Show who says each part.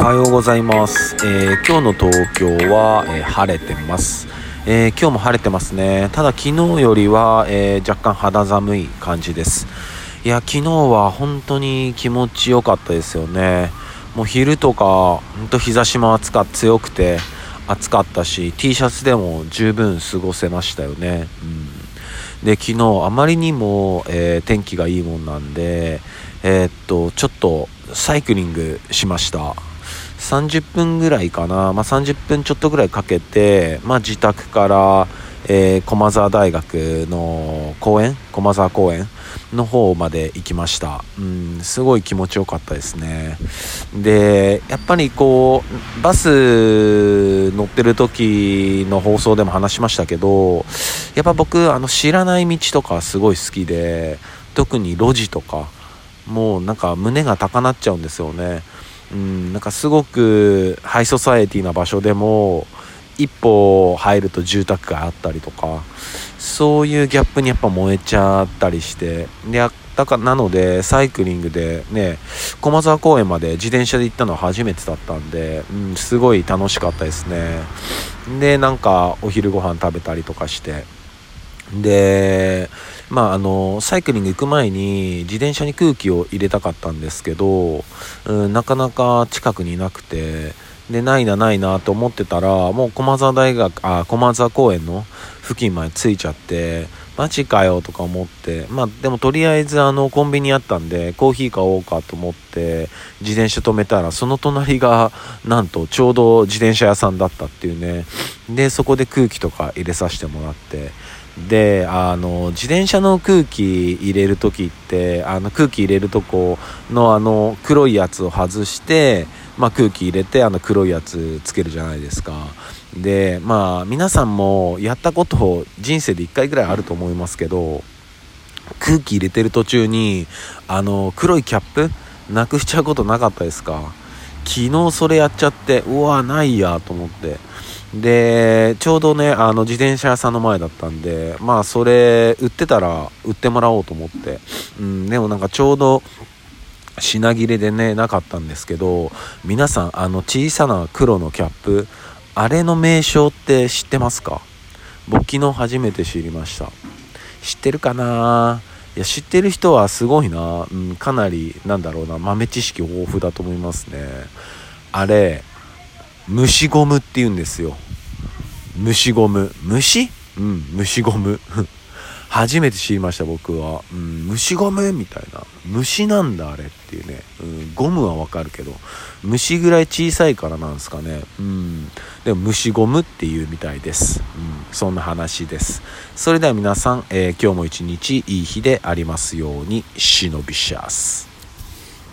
Speaker 1: おはようございます、えー今日の東京は、えー晴れてます、えー今日も晴れてますね。ただ昨日よりは、え若干肌寒い感じです。いや昨日は本当に気持ちよかったですよね。もう昼とか本当日差しも暑か強くて暑かったし T シャツでも十分過ごせましたよね、うん、で昨日あまりにも、えー天気がいいもんなんでえーっとちょっとサイクリングしました。30分ぐらいかな、まあ、30分ちょっとぐらいかけて、まあ、自宅から、えー駒沢大学の公園？駒沢公園？の方まで行きました、うん、すごい気持ちよかったですね。でやっぱりこうバス乗ってる時の放送でも話しましたけどやっぱ僕あの知らない道とかすごい好きで特に路地とかもうなんか胸が高鳴っちゃうんですよね。うん、なんかすごくハイソサエティな場所でも一歩入ると住宅街あったりとかそういうギャップにやっぱ燃えちゃったりしてでだからなのでサイクリングでね駒沢公園まで自転車で行ったのは初めてだったんで、うん、すごい楽しかったですね。でなんかお昼ご飯食べたりとかしてでまああのサイクリング行く前に自転車に空気を入れたかったんですけど、うん、なかなか近くにいなくてでないなないなと思ってたらもう駒沢大学あ駒沢公園の付近まで着いちゃってマジかよとか思ってまあでもとりあえずあのコンビニあったんでコーヒー買おうかと思って自転車止めたらその隣がなんとちょうど自転車屋さんだったっていうね。でそこで空気とか入れさせてもらってであの自転車の空気入れる時ってあの空気入れるとこのあの黒いやつを外して、まあ、空気入れてあの黒いやつつけるじゃないですか。でまあ皆さんもやったことを人生で1回ぐらいあると思いますけど空気入れてる途中にあの黒いキャップなくしちゃうことなかったですか？昨日それやっちゃってうわないやと思って。でちょうどねあの自転車屋さんの前だったんでまあそれ売ってたら売ってもらおうと思って、うん、でもなんかちょうど品切れでねなかったんですけど皆さんあの小さな黒のキャップあれの名称って知ってますか？僕昨日初めて知りました。知ってるかな？いや知ってる人はすごいな、うん、かなりなんだろうな豆知識豊富だと思いますね。あれ虫ゴムって言うんですよ。虫ゴム。虫うん虫ゴム。初めて知りました僕は、うん、虫ゴム？みたいな。虫なんだあれっていうね、うん、ゴムはわかるけど。虫ぐらい小さいからなんですかね。うん。でも虫ゴムっていうみたいです、うん、そんな話です。それでは皆さん、えー今日も一日いい日でありますように。忍びシャス